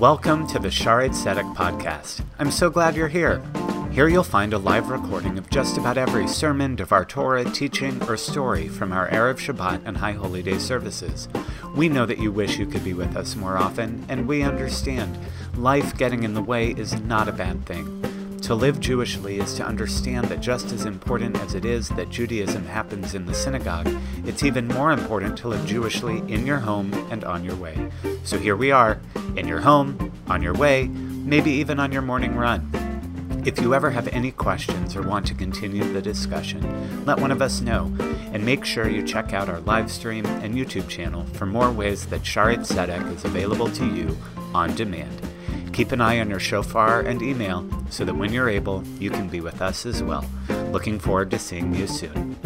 Welcome to the Shaarei Tzedek podcast. I'm so glad you're here. Here you'll find a live recording of just about every sermon, Devar Torah, teaching, or story from our Erev Shabbat and High Holy Day services. We know that you wish you could be with us more often, and we understand. Life getting in the way is not a bad thing. To live Jewishly is to understand that just as important as it is that Judaism happens in the synagogue, it's even more important to live Jewishly in your home and on your way. So here we are, in your home, on your way, maybe even on your morning run. If you ever have any questions or want to continue the discussion, let one of us know, and make sure you check out our live stream and YouTube channel for more ways that Shaarei Tzedek is available to you on demand. Keep an eye on your shofar and email so that when you're able, you can be with us as well. Looking forward to seeing you soon.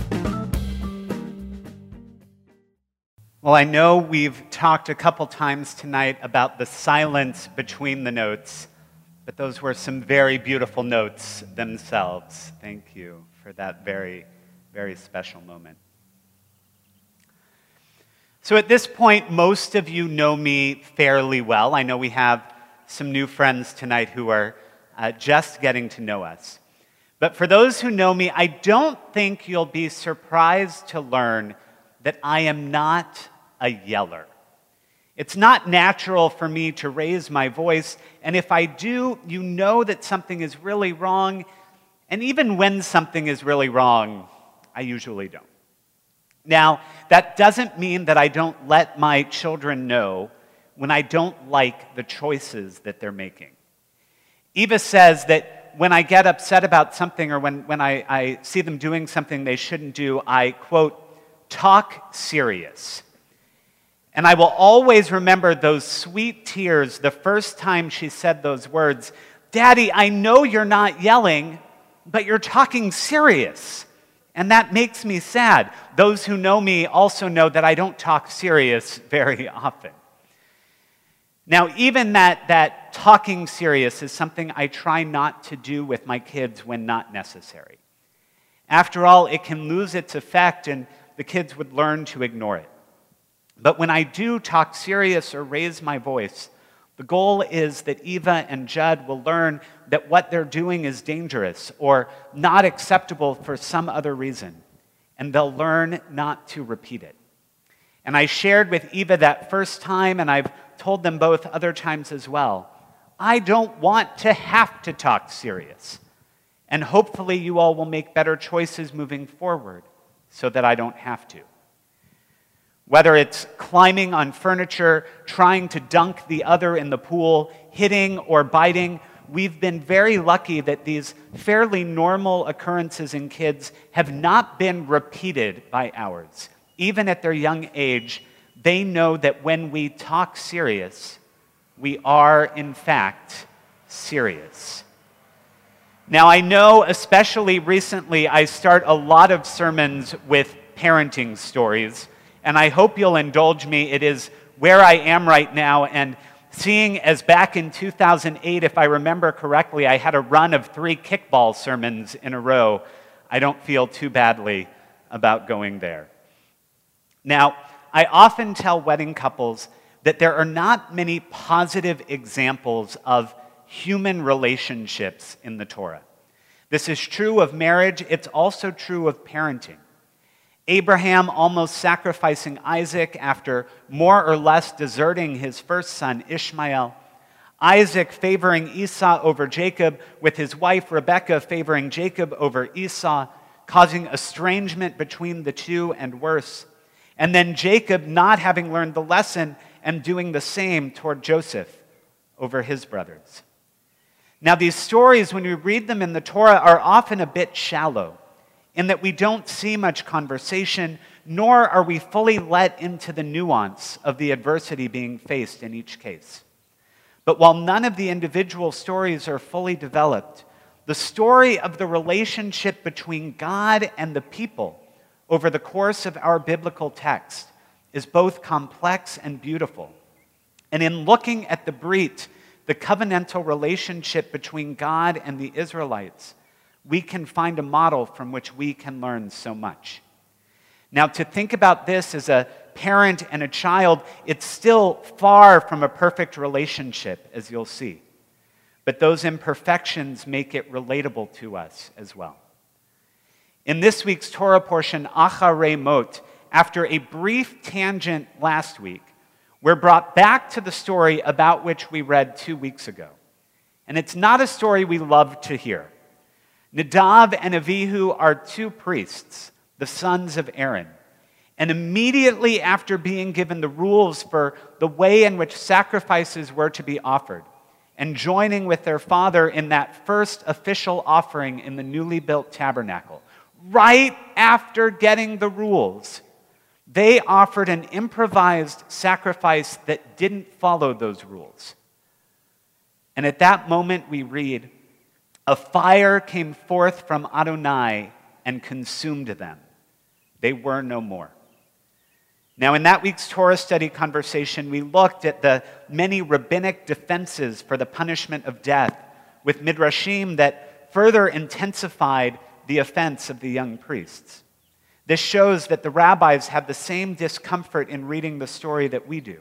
Well, I know we've talked a couple times tonight about the silence between the notes, but those were some very beautiful notes themselves. Thank you for that very, very special moment. So, at this point, most of you know me fairly well. I know we have some new friends tonight who are uh, just getting to know us. But for those who know me, I don't think you'll be surprised to learn that I am not a yeller. It's not natural for me to raise my voice, and if I do, you know that something is really wrong, and even when something is really wrong, I usually don't. Now, that doesn't mean that I don't let my children know when I don't like the choices that they're making. Eva says that when I get upset about something or when, when I, I see them doing something they shouldn't do, I, quote, talk serious. And I will always remember those sweet tears the first time she said those words Daddy, I know you're not yelling, but you're talking serious. And that makes me sad. Those who know me also know that I don't talk serious very often. Now, even that, that talking serious is something I try not to do with my kids when not necessary. After all, it can lose its effect and the kids would learn to ignore it. But when I do talk serious or raise my voice, the goal is that Eva and Judd will learn that what they're doing is dangerous or not acceptable for some other reason, and they'll learn not to repeat it. And I shared with Eva that first time, and I've told them both other times as well. I don't want to have to talk serious. And hopefully, you all will make better choices moving forward so that I don't have to. Whether it's climbing on furniture, trying to dunk the other in the pool, hitting or biting, we've been very lucky that these fairly normal occurrences in kids have not been repeated by ours. Even at their young age, they know that when we talk serious, we are in fact serious. Now, I know, especially recently, I start a lot of sermons with parenting stories, and I hope you'll indulge me. It is where I am right now, and seeing as back in 2008, if I remember correctly, I had a run of three kickball sermons in a row, I don't feel too badly about going there. Now, I often tell wedding couples that there are not many positive examples of human relationships in the Torah. This is true of marriage, it's also true of parenting. Abraham almost sacrificing Isaac after more or less deserting his first son, Ishmael. Isaac favoring Esau over Jacob, with his wife Rebekah favoring Jacob over Esau, causing estrangement between the two and worse. And then Jacob, not having learned the lesson, and doing the same toward Joseph over his brothers. Now, these stories, when we read them in the Torah, are often a bit shallow in that we don't see much conversation, nor are we fully let into the nuance of the adversity being faced in each case. But while none of the individual stories are fully developed, the story of the relationship between God and the people over the course of our biblical text is both complex and beautiful. And in looking at the Brit, the covenantal relationship between God and the Israelites, we can find a model from which we can learn so much. Now, to think about this as a parent and a child, it's still far from a perfect relationship, as you'll see. But those imperfections make it relatable to us as well. In this week's Torah portion, Acharei Mot, after a brief tangent last week, we're brought back to the story about which we read two weeks ago. And it's not a story we love to hear. Nadav and Avihu are two priests, the sons of Aaron. And immediately after being given the rules for the way in which sacrifices were to be offered, and joining with their father in that first official offering in the newly built tabernacle, right after getting the rules, they offered an improvised sacrifice that didn't follow those rules. And at that moment, we read, A fire came forth from Adonai and consumed them. They were no more. Now, in that week's Torah study conversation, we looked at the many rabbinic defenses for the punishment of death with midrashim that further intensified the offense of the young priests. This shows that the rabbis have the same discomfort in reading the story that we do.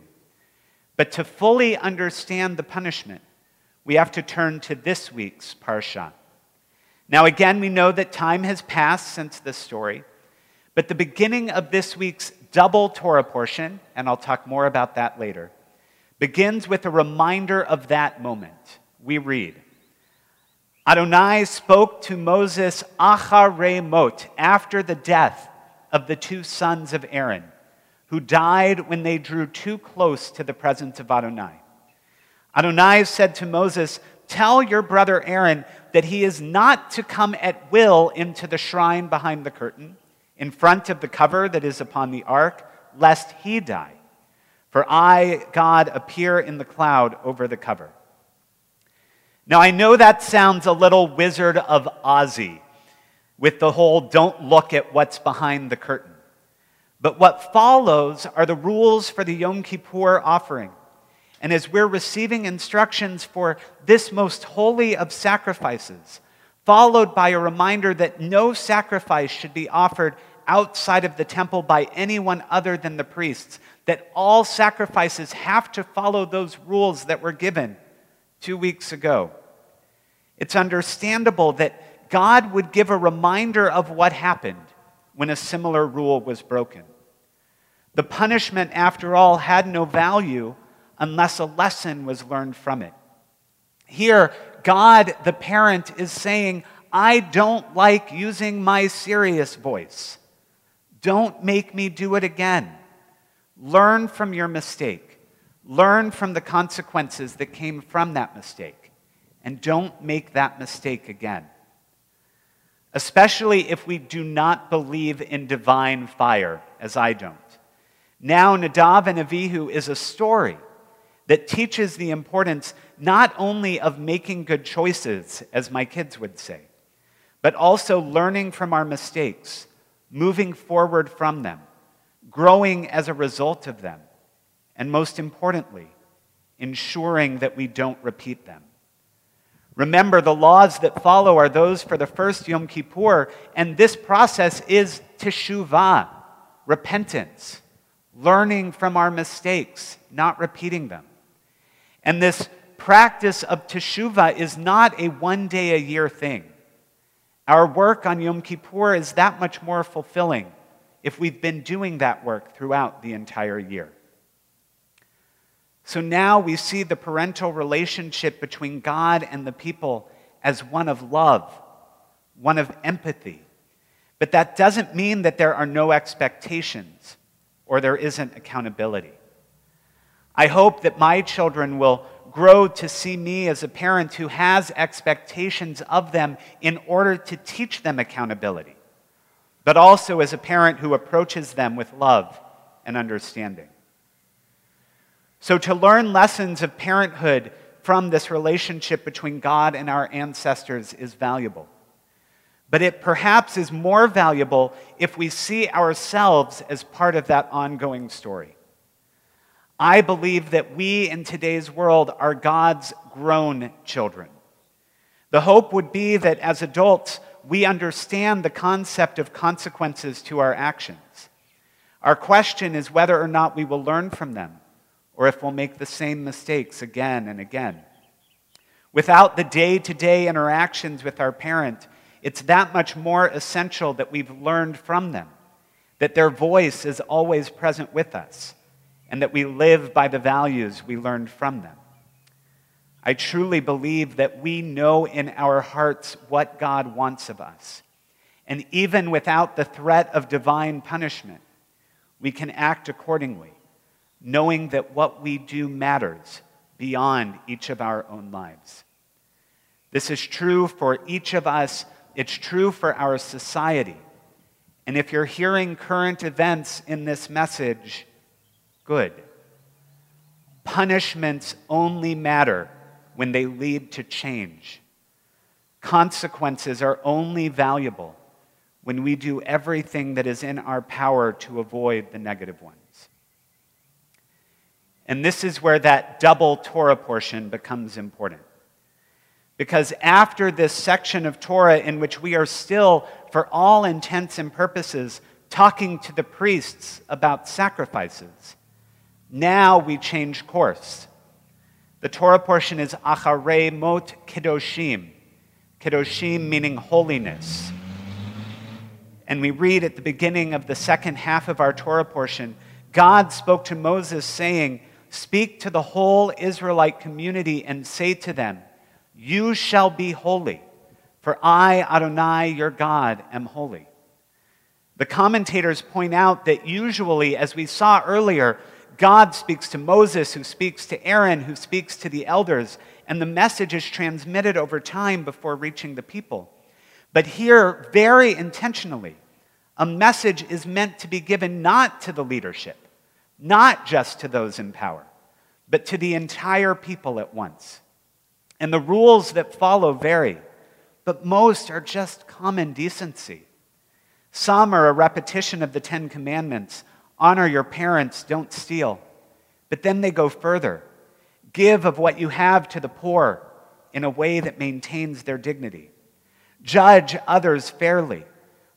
But to fully understand the punishment, we have to turn to this week's parsha. Now, again, we know that time has passed since this story, but the beginning of this week's double Torah portion, and I'll talk more about that later, begins with a reminder of that moment. We read Adonai spoke to Moses acharei mot, after the death of the two sons of Aaron, who died when they drew too close to the presence of Adonai. Adonai said to Moses, Tell your brother Aaron that he is not to come at will into the shrine behind the curtain in front of the cover that is upon the ark, lest he die. For I, God, appear in the cloud over the cover. Now, I know that sounds a little Wizard of Ozzy with the whole don't look at what's behind the curtain. But what follows are the rules for the Yom Kippur offering. And as we're receiving instructions for this most holy of sacrifices, followed by a reminder that no sacrifice should be offered outside of the temple by anyone other than the priests, that all sacrifices have to follow those rules that were given two weeks ago. It's understandable that God would give a reminder of what happened when a similar rule was broken. The punishment, after all, had no value unless a lesson was learned from it. Here, God, the parent, is saying, I don't like using my serious voice. Don't make me do it again. Learn from your mistake. Learn from the consequences that came from that mistake. And don't make that mistake again. Especially if we do not believe in divine fire, as I don't. Now, Nadav and Avihu is a story that teaches the importance not only of making good choices, as my kids would say, but also learning from our mistakes, moving forward from them, growing as a result of them, and most importantly, ensuring that we don't repeat them. Remember, the laws that follow are those for the first Yom Kippur, and this process is teshuvah, repentance, learning from our mistakes, not repeating them. And this practice of teshuvah is not a one day a year thing. Our work on Yom Kippur is that much more fulfilling if we've been doing that work throughout the entire year. So now we see the parental relationship between God and the people as one of love, one of empathy. But that doesn't mean that there are no expectations or there isn't accountability. I hope that my children will grow to see me as a parent who has expectations of them in order to teach them accountability, but also as a parent who approaches them with love and understanding. So, to learn lessons of parenthood from this relationship between God and our ancestors is valuable. But it perhaps is more valuable if we see ourselves as part of that ongoing story. I believe that we in today's world are God's grown children. The hope would be that as adults, we understand the concept of consequences to our actions. Our question is whether or not we will learn from them or if we'll make the same mistakes again and again. Without the day to day interactions with our parent, it's that much more essential that we've learned from them, that their voice is always present with us, and that we live by the values we learned from them. I truly believe that we know in our hearts what God wants of us. And even without the threat of divine punishment, we can act accordingly, knowing that what we do matters beyond each of our own lives. This is true for each of us, it's true for our society. And if you're hearing current events in this message, good. Punishments only matter when they lead to change. Consequences are only valuable when we do everything that is in our power to avoid the negative ones. And this is where that double Torah portion becomes important. Because after this section of Torah, in which we are still, for all intents and purposes, talking to the priests about sacrifices, now we change course the Torah portion is Acharei Mot Kedoshim. Kedoshim meaning holiness. And we read at the beginning of the second half of our Torah portion God spoke to Moses, saying, Speak to the whole Israelite community and say to them, You shall be holy, for I, Adonai, your God, am holy. The commentators point out that usually, as we saw earlier, God speaks to Moses, who speaks to Aaron, who speaks to the elders, and the message is transmitted over time before reaching the people. But here, very intentionally, a message is meant to be given not to the leadership, not just to those in power, but to the entire people at once. And the rules that follow vary, but most are just common decency. Some are a repetition of the Ten Commandments honor your parents, don't steal. But then they go further give of what you have to the poor in a way that maintains their dignity. Judge others fairly,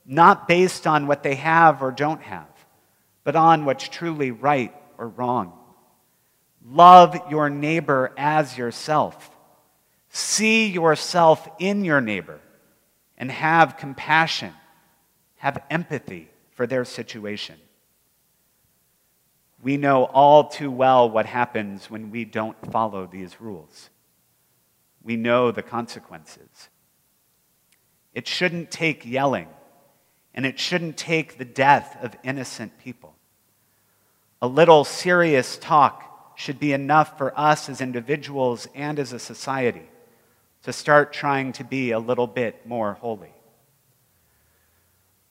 not based on what they have or don't have, but on what's truly right or wrong. Love your neighbor as yourself. See yourself in your neighbor and have compassion, have empathy for their situation. We know all too well what happens when we don't follow these rules. We know the consequences. It shouldn't take yelling, and it shouldn't take the death of innocent people. A little serious talk should be enough for us as individuals and as a society to start trying to be a little bit more holy.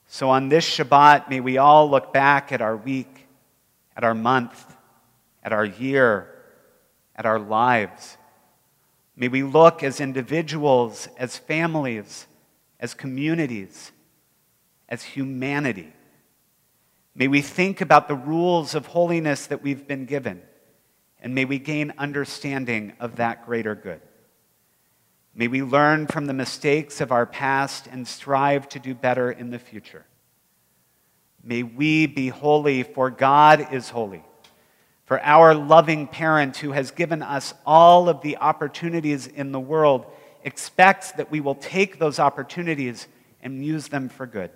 So on this Shabbat, may we all look back at our week at our month, at our year, at our lives. May we look as individuals, as families, as communities, as humanity. May we think about the rules of holiness that we've been given, and may we gain understanding of that greater good. May we learn from the mistakes of our past and strive to do better in the future. May we be holy, for God is holy. For our loving parent who has given us all of the opportunities in the world expects that we will take those opportunities and use them for good.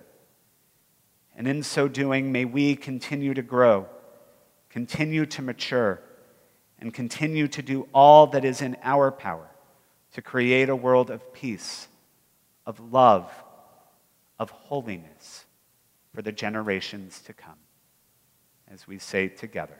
And in so doing, may we continue to grow, continue to mature, and continue to do all that is in our power to create a world of peace, of love, of holiness for the generations to come. As we say together.